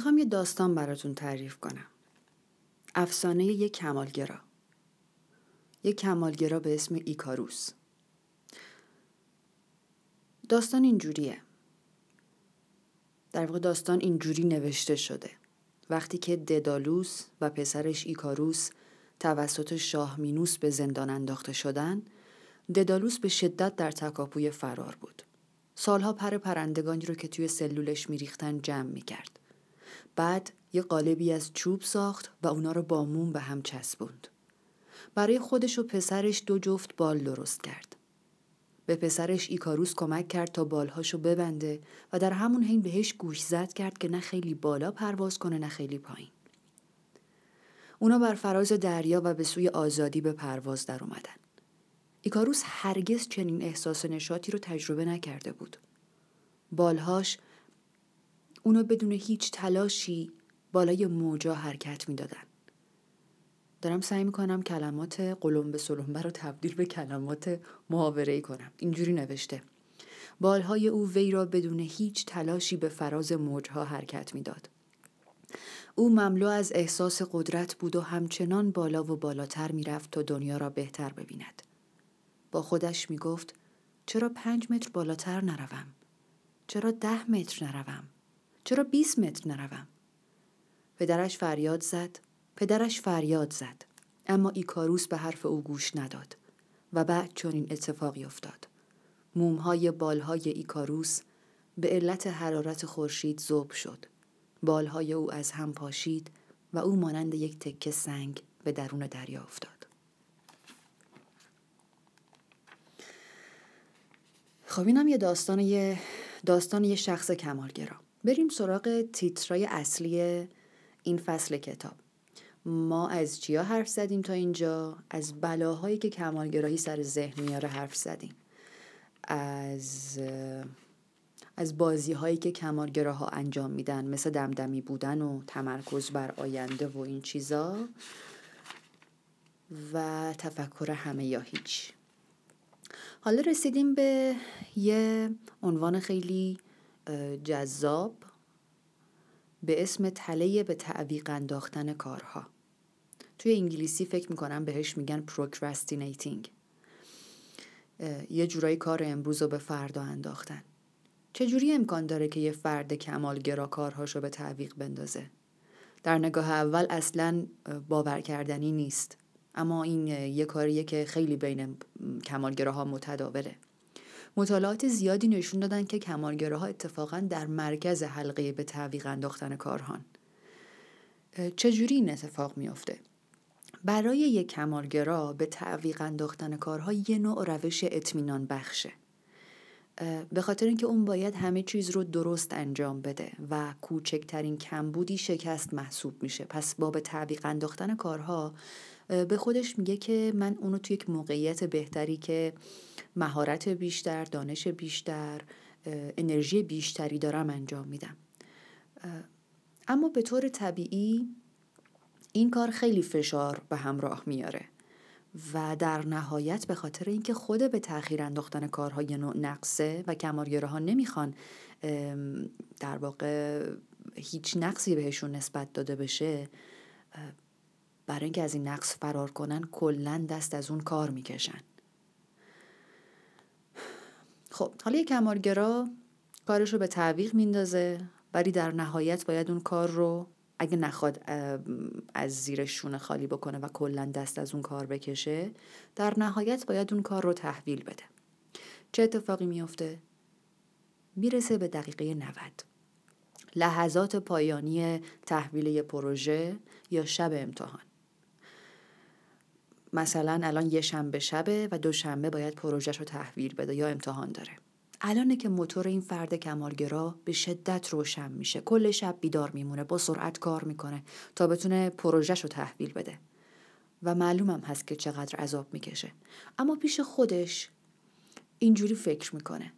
می‌خوام یه داستان براتون تعریف کنم. افسانه یک کمالگرا. یک کمالگرا به اسم ایکاروس. داستان اینجوریه. در واقع داستان اینجوری نوشته شده. وقتی که ددالوس و پسرش ایکاروس توسط شاه مینوس به زندان انداخته شدن، ددالوس به شدت در تکاپوی فرار بود. سالها پر پرندگانی رو که توی سلولش میریختن جمع می‌کرد. بعد یه قالبی از چوب ساخت و اونا رو با موم به هم چسبوند. برای خودش و پسرش دو جفت بال درست کرد. به پسرش ایکاروس کمک کرد تا بالهاشو ببنده و در همون حین بهش گوش زد کرد که نه خیلی بالا پرواز کنه نه خیلی پایین. اونا بر فراز دریا و به سوی آزادی به پرواز در اومدن. ایکاروس هرگز چنین احساس نشاطی رو تجربه نکرده بود. بالهاش اونو بدون هیچ تلاشی بالای موجا حرکت می‌دادن. دارم سعی می‌کنم کلمات قلم به سلمبه رو تبدیل به کلمات محاوره کنم. اینجوری نوشته. بالهای او وی را بدون هیچ تلاشی به فراز موجها حرکت می‌داد. او مملو از احساس قدرت بود و همچنان بالا و بالاتر می‌رفت تا دنیا را بهتر ببیند. با خودش می‌گفت چرا پنج متر بالاتر نروم؟ چرا ده متر نروم؟ چرا 20 متر نروم؟ پدرش فریاد زد. پدرش فریاد زد. اما ایکاروس به حرف او گوش نداد و بعد چون این اتفاقی افتاد. مومهای بالهای ایکاروس به علت حرارت خورشید زوب شد. بالهای او از هم پاشید و او مانند یک تکه سنگ به درون دریا افتاد. خب اینم یه داستان یه داستان یه شخص کمالگرا. بریم سراغ تیترای اصلی این فصل کتاب. ما از چیا حرف زدیم تا اینجا؟ از بلاهایی که کمالگرایی سر ذهن میاره حرف زدیم. از از بازی هایی که کمالگراها انجام میدن مثل دمدمی بودن و تمرکز بر آینده و این چیزا. و تفکر همه یا هیچ. حالا رسیدیم به یه عنوان خیلی جذاب به اسم تله به تعویق انداختن کارها. توی انگلیسی فکر می‌کنم بهش میگن procrastinating. یه جورایی کار امروز رو به فردا انداختن. چجوری امکان داره که یه فرد کمالگرا کارهاشو به تعویق بندازه؟ در نگاه اول اصلا باور کردنی نیست. اما این یه کاریه که خیلی بین کمالگراها متداوله. مطالعات زیادی نشون دادن که کمالگراها اتفاقا در مرکز حلقه به تعویق انداختن کارهان. چجوری این اتفاق میافته؟ برای یک کمالگرا به تعویق انداختن کارها یه نوع روش اطمینان بخشه. به خاطر اینکه اون باید همه چیز رو درست انجام بده و کوچکترین کمبودی شکست محسوب میشه. پس با به تعویق انداختن کارها به خودش میگه که من اونو توی یک موقعیت بهتری که مهارت بیشتر دانش بیشتر انرژی بیشتری دارم انجام میدم. اما به طور طبیعی این کار خیلی فشار به همراه میاره. و در نهایت به خاطر اینکه خود به تاخیر انداختن کارهای نوع نقصه و کمارگره ها نمی‌خوان در واقع هیچ نقصی بهشون نسبت داده بشه برای اینکه از این نقص فرار کنن کلا دست از اون کار می‌کشن. خب حالا یک کمالگرا کارش رو به تعویق میندازه ولی در نهایت باید اون کار رو اگه نخواد از زیر شونه خالی بکنه و کلا دست از اون کار بکشه در نهایت باید اون کار رو تحویل بده. چه اتفاقی میفته؟ می‌رسه به دقیقه 90 لحظات پایانی تحویل پروژه یا شب امتحان. مثلا الان یه شنبه شبه و دو شنبه باید پروژهش رو تحویل بده یا امتحان داره. الانه که موتور این فرد کمالگرا به شدت روشن میشه. کل شب بیدار میمونه با سرعت کار می‌کنه تا بتونه پروژهش رو تحویل بده. و معلومم هست که چقدر عذاب می‌کشه. اما پیش خودش اینجوری فکر می‌کنه.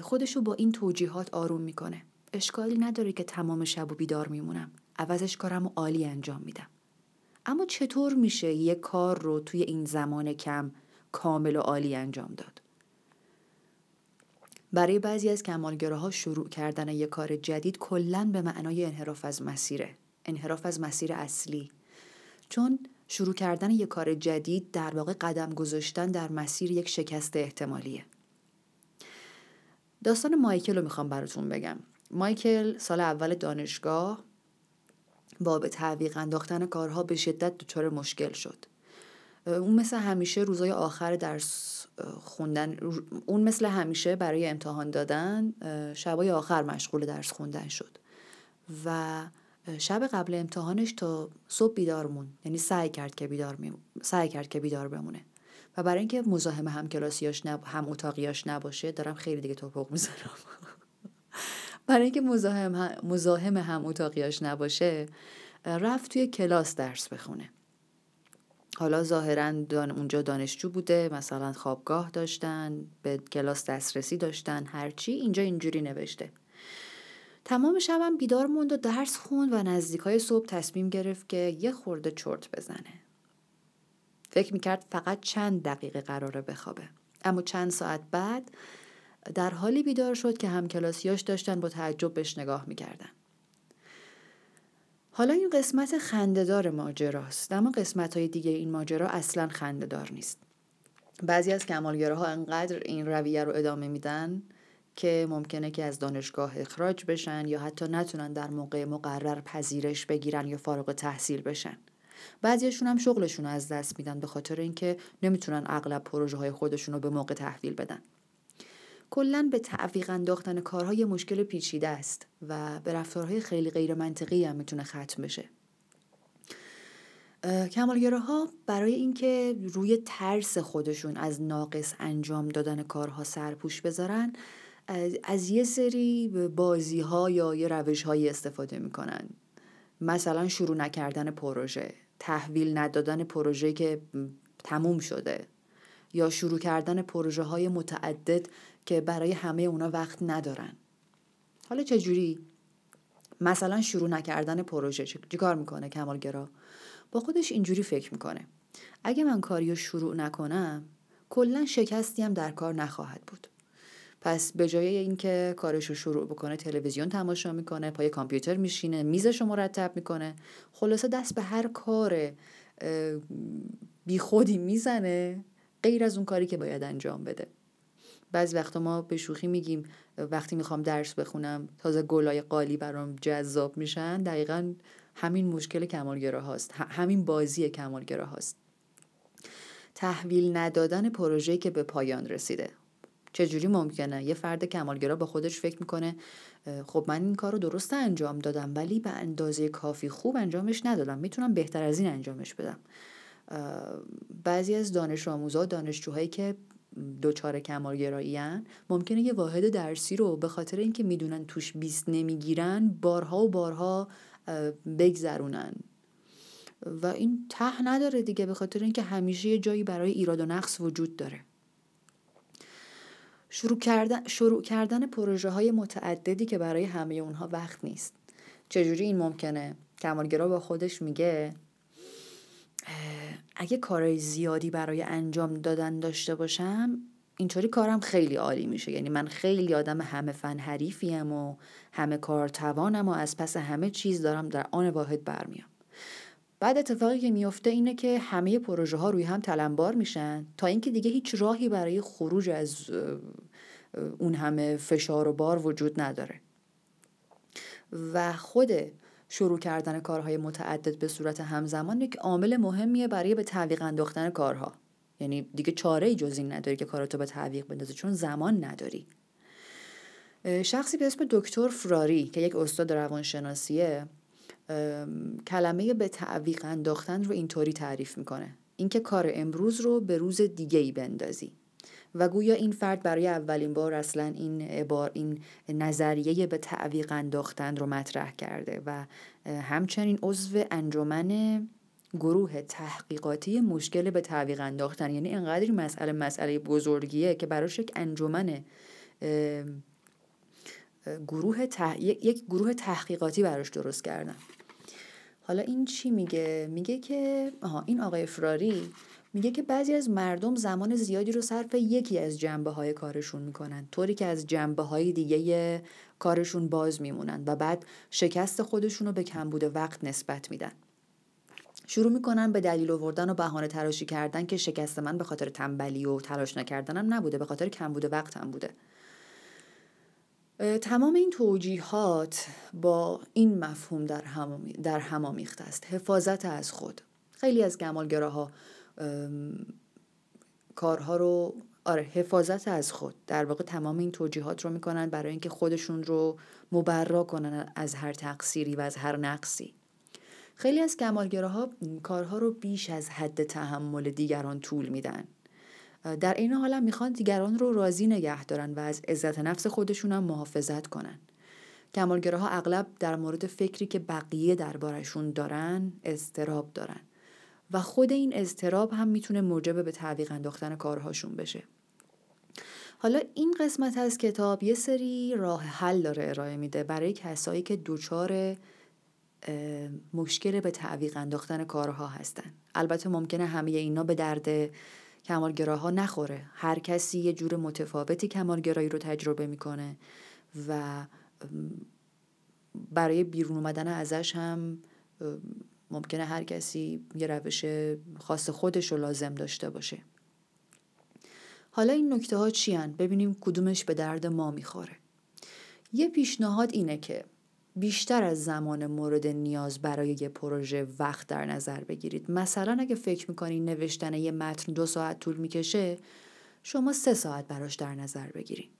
خودشو با این توجیهات آروم می‌کنه. اشکالی نداره که تمام شب و بیدار میمونم. عوضش کارم و عالی انجام میدم. اما چطور میشه یک کار رو توی این زمان کم کامل و عالی انجام داد؟ برای بعضی از کمالگراها شروع کردن یک کار جدید کلا به معنای انحراف از مسیره انحراف از مسیر اصلی. چون شروع کردن یک کار جدید در واقع قدم گذاشتن در مسیر یک شکست احتمالیه. داستان مایکل رو می‌خوام براتون بگم. مایکل سال اول دانشگاه با به تعویق انداختن کارها به شدت دچار مشکل شد. اون مثل همیشه روزای آخر درس خوندن اون مثل همیشه برای امتحان دادن شبای آخر مشغول درس خوندن شد. و شب قبل امتحانش تا صبح بیدار مون. یعنی سعی کرد که بیدار می... سعی کرد که بیدار بمونه. و برای اینکه مزاحم هم کلاسیاش نب... هم اتاقیاش نباشه دارم خیلی دیگه توپق می‌زنم برای اینکه مزاحم هم... مزاحم هم اتاقیاش نباشه رفت توی کلاس درس بخونه. حالا ظاهرا دان اونجا دانشجو بوده مثلا خوابگاه داشتن به کلاس دسترسی داشتن هرچی اینجا اینجوری نوشته. تمام شبم بیدار موند و درس خوند و نزدیک های صبح تصمیم گرفت که یه خورده چرت بزنه. فکر می‌کرد فقط چند دقیقه قراره بخوابه. اما چند ساعت بعد در حالی بیدار شد که همکلاسیاش داشتن با تعجب بهش نگاه می‌کردن. حالا این قسمت خندهدار ماجراست. اما قسمت های دیگه این ماجرا اصلا خندهدار نیست. بعضی از ها انقدر این رویه رو ادامه میدن که ممکنه که از دانشگاه اخراج بشن یا حتی نتونن در موقع مقرر پذیرش بگیرن یا فارغ تحصیل بشن. بعضیشون هم شغلشون رو از دست میدن به خاطر اینکه نمی‌تونن اغلب پروژه های خودشون رو به موقع تحویل بدن. کلا به تعویق انداختن کارهای مشکل پیچیده است و به رفتارهای خیلی غیر منطقی هم می‌تونه ختم بشه. ها برای اینکه روی ترس خودشون از ناقص انجام دادن کارها سرپوش بذارن از یه سری بازی ها یا یه روش هایی استفاده می‌کنن. مثلا شروع نکردن پروژه تحویل ندادن پروژه که تموم شده یا شروع کردن پروژه های متعدد که برای همه اونا وقت ندارن حالا چجوری؟ مثلا شروع نکردن پروژه چی کار می‌کنه کمالگرا؟ با خودش اینجوری فکر می‌کنه اگه من کاری رو شروع نکنم کلا شکستی هم در کار نخواهد بود پس به جای اینکه کارش رو شروع بکنه تلویزیون تماشا می‌کنه پای کامپیوتر میشینه میزش رو مرتب می‌کنه خلاصه دست به هر کار بیخودی می‌زنه غیر از اون کاری که باید انجام بده بعضی وقتا ما به شوخی میگیم وقتی می‌خوام درس بخونم تازه گلای قالی برام جذاب میشن. دقیقا همین مشکل کمالگرا هاست. همین بازی کمالگرا هاست. تحویل ندادن پروژه‌ای که به پایان رسیده. چجوری ممکنه؟ یه فرد کمالگرا با خودش فکر می‌کنه خب من این کار رو درست انجام دادم ولی به اندازه کافی خوب انجامش ندادم. می‌تونم بهتر از این انجامش بدم. بعضی از دانش آموزا دانشجوهایی که دوچار کمالگرایی هن ممکنه یه واحد درسی رو به خاطر اینکه می‌دونن توش بیست نمی‌گیرن بارها و بارها بگذرونن. و این ته نداره دیگه به خاطر اینکه همیشه یه جایی برای ایراد و نقص وجود داره. شروع کردن, شروع کردن پروژه های متعددی که برای همه اونها وقت نیست. چجوری این ممکنه؟ کمالگرا با خودش میگه اگه کارهای زیادی برای انجام دادن داشته باشم اینطوری کارم خیلی عالی میشه. یعنی من خیلی آدم همه فن حریفیم و همه کار توانم و از پس همه چیز دارم در آن واحد برمیام. بعد اتفاقی که میفته اینه که همه پروژه ها روی هم تلمبار میشن تا اینکه دیگه هیچ راهی برای خروج از اون همه فشار و بار وجود نداره. و خود شروع کردن کارهای متعدد به صورت همزمان یک عامل مهمیه برای به تعویق انداختن کارها. یعنی دیگه چاره ای جز این نداری که کاراتو به تعویق بندازی چون زمان نداری. شخصی به اسم دکتر فراری که یک استاد روانشناسیه کلمه به تعویق انداختن رو اینطوری تعریف می‌کنه. اینکه کار امروز رو به روز دیگه ای بندازی. و گویا این فرد برای اولین بار اصلا این عبار این نظریه به تعویق انداختن رو مطرح کرده و همچنین عضو انجمن گروه تحقیقاتی مشکل به تعویق انداختن. یعنی انقدر این مسئله مسئله بزرگیه که براش یک انجمن گروه یک گروه تحقیقاتی براش درست کردن. حالا این چی میگه؟ میگه که آها این آقای فراری میگه که بعضی از مردم زمان زیادی رو صرف یکی از جنبه های کارشون می‌کنن. طوری که از جنبه های دیگه کارشون باز میمونن و بعد شکست خودشون رو به کمبود وقت نسبت میدن. شروع می‌کنن به دلیل آوردن و بهانه تراشی کردن که شکست من به خاطر تنبلی و تلاش نکردنم نبوده به خاطر کمبود وقتم بوده. تمام این توجیهات با این مفهوم در هم, در هم است. حفاظت از خود. خیلی از گمالگراها کارها رو آره حفاظت از خود. در واقع تمام این توجیهات رو می‌کنن برای اینکه خودشون رو مبرا کنن از هر تقصیری و از هر نقصی. خیلی از کمالگراها کارها رو بیش از حد تحمل دیگران طول میدن. در این حال هم می‌خوان دیگران رو راضی نگه دارن و از عزت نفس خودشون هم محافظت کنن. کمالگراها اغلب در مورد فکری که بقیه دربارشون دارن استراب دارن. و خود این اضطراب هم می‌تونه موجب به تعویق انداختن کارهاشون بشه. حالا این قسمت از کتاب یه سری راه حل داره ارائه میده برای کسایی که دچار مشکل به تعویق انداختن کارها هستن. البته ممکنه همه اینا به درد کمالگراها نخوره. هر کسی یه جور متفاوتی کمالگرایی رو تجربه می‌کنه و برای بیرون اومدن ازش هم ممکنه هر کسی یه روش خاص خودش رو لازم داشته باشه. حالا این نکته ها چی؟ ببینیم کدومش به درد ما می‌خوره. یه پیشنهاد اینه که بیشتر از زمان مورد نیاز برای یه پروژه وقت در نظر بگیرید. مثلا اگه فکر می‌کنید نوشتن یه متن دو ساعت طول می‌کشه شما سه ساعت براش در نظر بگیرید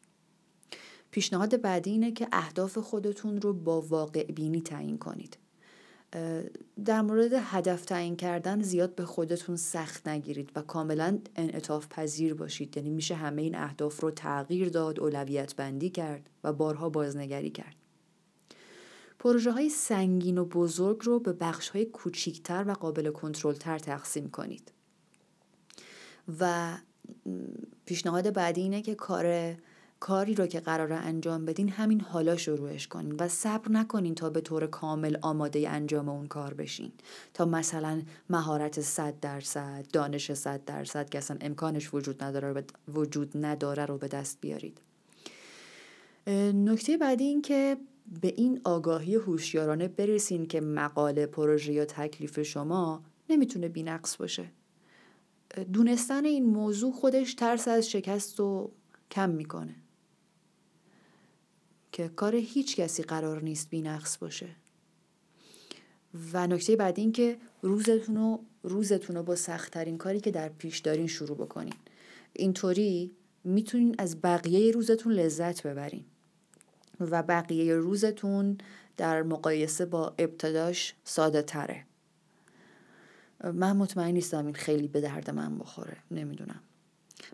پیشنهاد بعدی اینه که اهداف خودتون رو با واقع بینی تعیین کنید. در مورد هدف تعیین کردن زیاد به خودتون سخت نگیرید و کاملا انعطاف پذیر باشید. یعنی میشه همه این اهداف رو تغییر داد اولویت بندی کرد و بارها بازنگری کرد. پروژه های سنگین و بزرگ رو به بخش های کوچیکتر و قابل کنترل تر تقسیم کنید. و پیشنهاد بعدی اینه که کار کاری رو که قرار انجام بدین همین حالا شروعش کنین و صبر نکنین تا به طور کامل آماده انجام اون کار بشین. تا مثلا مهارت صد درصد دانش صد درصد که اصلا امکانش وجود نداره وجود نداره رو به دست بیارید. نکته بعدی این که به این آگاهی هوشیارانه برسین که مقاله پروژه یا تکلیف شما نمی‌تونه بینقص باشه. دونستن این موضوع خودش ترس از شکست رو کم می‌کنه. که کار هیچ کسی قرار نیست بینقص باشه. و نکته بعد این که روزتون رو روزتون رو با سختترین کاری که در پیش دارین شروع بکنین. اینطوری می‌تونین از بقیه روزتون لذت ببرین. و بقیه روزتون در مقایسه با ابتداش ساده تره من مطمئن نیستم این خیلی به درد من بخوره. نمی‌دونم.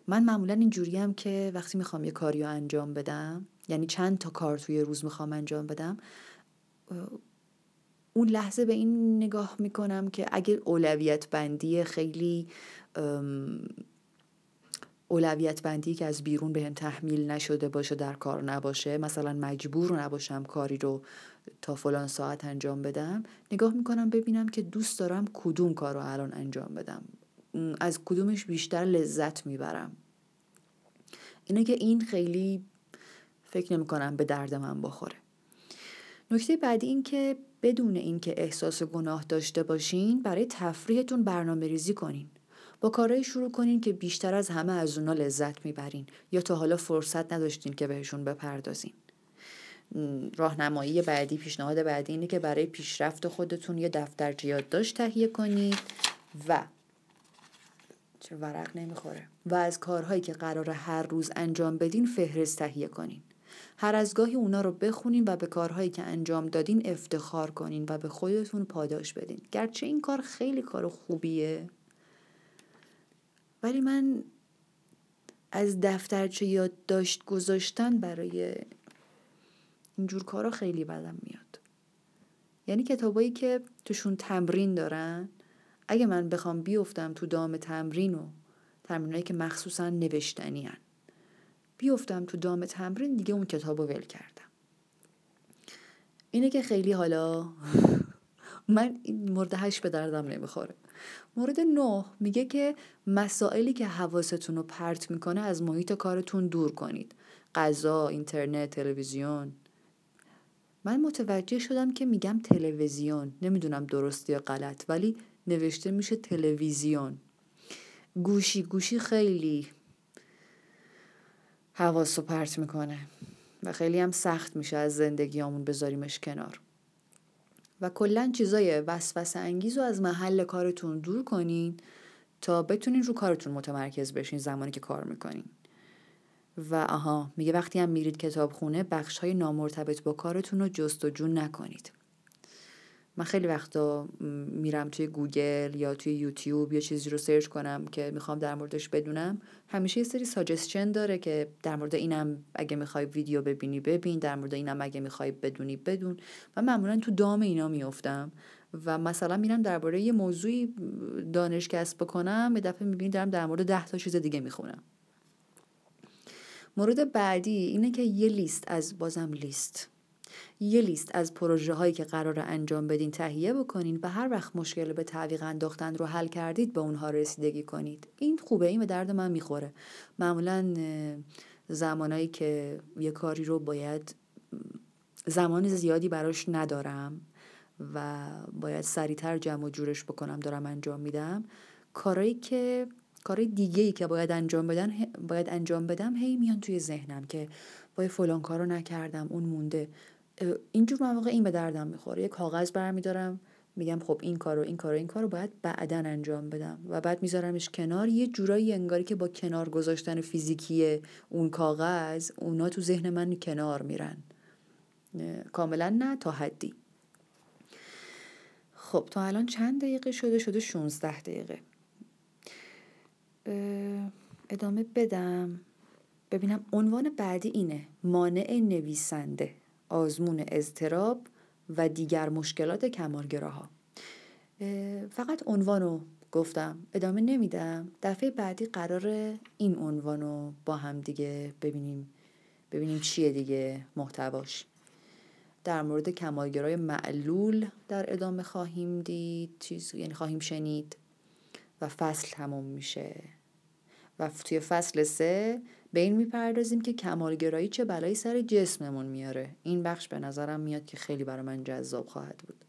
من معمولا اینجوری هم که وقتی می‌خوام یه کاری رو انجام بدم یعنی چند تا کار توی روز می‌خوام انجام بدم اون لحظه به این نگاه می‌کنم که اگه اولویت بندی خیلی اولویت بندی که از بیرون بهم تحمیل نشده باشه در کار نباشه مثلا مجبور نباشم کاری رو تا فلان ساعت انجام بدم نگاه می‌کنم ببینم که دوست دارم کدوم کار رو الان انجام بدم. از کدومش بیشتر لذت می‌برم. اینه که این خیلی فکر نمی کنم به درد من بخوره. نکته بعدی این که بدون اینکه احساس گناه داشته باشین برای تفریحتون برنامه ریزی کنین. با کارهایی شروع کنین که بیشتر از همه از اونا لذت می‌برین یا تا حالا فرصت نداشتین که بهشون بپردازین. راهنمایی بعدی پیشنهاد بعدی اینه که برای پیشرفت خودتون یه دفتر یادداشت تهیه کنید و چه ورق نمی‌خوره. و از کارهایی که قرار هر روز انجام بدین فهرست تهیه کنین. هر از گاهی اونا رو بخونین و به کارهایی که انجام دادین افتخار کنین و به خودتون پاداش بدین. گرچه این کار خیلی کار خوبیه. ولی من از دفترچه یادداشت گذاشتن برای اینجور کارا خیلی بدم میاد. یعنی کتابایی که توشون تمرین دارن اگه من بخوام بیفتم تو دام تمرین و تمرینایی که مخصوصا نوشتنی هن. بیفتم تو دام تمرین دیگه اون کتاب رو ول کردم. اینه که خیلی حالا من این مورد هشت به دردم نمی‌خوره. مورد نه میگه که مسائلی که حواستون رو پرت می‌کنه از محیط کارتون دور کنید. غذا، اینترنت، تلویزیون. من متوجه شدم که میگم تلویزیون. نمی‌دونم درست یا غلط ولی نوشته میشه تلویزیون. گوشی گوشی خیلی حواس رو پرت می‌کنه و خیلی هم سخت میشه از زندگیامون بذاریمش کنار. و کلا چیزای وسوسه انگیز رو از محل کارتون دور کنین تا بتونین رو کارتون متمرکز بشین زمانی که کار می‌کنین. و آها میگه وقتی هم میرید کتابخونه بخش های نامرتبط با کارتون رو جستجو نکنید. من خیلی وقتا میرم توی گوگل یا توی یوتیوب یا چیزی رو سرچ کنم که می‌خوام در موردش بدونم همیشه یه سری suggestion داره که در مورد اینم اگه می‌خوای ویدیو ببینی ببین در مورد اینم اگه می‌خوای بدونی بدون. و معمولا تو دام اینا میافتم و مثلا میرم درباره یه موضوعی دانش کسب بکنم به دفعه می‌بینی دارم در مورد ده تا چیز دیگه می‌خونم. مورد بعدی اینه که یه لیست از بازم لیست. یه لیست از پروژه هایی که قرار انجام بدین تهیه بکنین و هر وقت مشکل به تعویق انداختن رو حل کردید به اونها رسیدگی کنید. این خوبه این به درد من می‌خوره. معمولا زمانایی که یه کاری رو باید زمان زیادی براش ندارم و باید سریعتر جمع و جورش بکنم دارم انجام میدم. کارایی که کارهای دیگه ای که باید انجام بدن باید انجام بدم هی میان توی ذهنم که باید فلان کارو نکردم اون مونده. اینجور مواقع این به دردم می‌خوره. یه کاغذ برمیدارم میگم خب این کارو این کارو این کارو باید بعدا انجام بدم و بعد میذارمش کنار. یه جورایی انگاری که با کنار گذاشتن فیزیکی اون کاغذ اونا تو ذهن من کنار میرن. کاملا نه تا حدی. خب تا الان چند دقیقه شده؟ شده 16 دقیقه. ادامه بدم. ببینم عنوان بعدی اینه. مانع نویسنده. آزمون اضطراب و دیگر مشکلات کمالگراها. فقط عنوان رو گفتم ادامه نمیدم. دفعه بعدی قرار این عنوان رو با هم دیگه ببینیم. ببینیم چیه دیگه محتواش. در مورد کمالگرای معلول در ادامه خواهیم دید. چیز یعنی خواهیم شنید. و فصل تموم میشه. و توی فصل سه به این می‌پردازیم که کمالگرایی چه بلایی سر جسممون میاره. این بخش به نظرم میاد که خیلی برای من جذاب خواهد بود.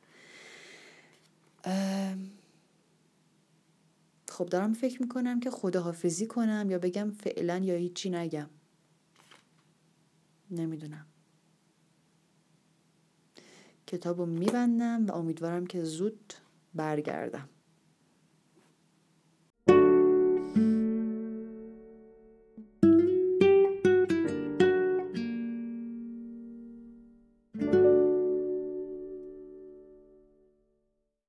خب دارم فکر می‌کنم که خداحافظی کنم یا بگم فعلا یا هیچی نگم. نمی‌دونم. کتاب رو میبندم و امیدوارم که زود برگردم.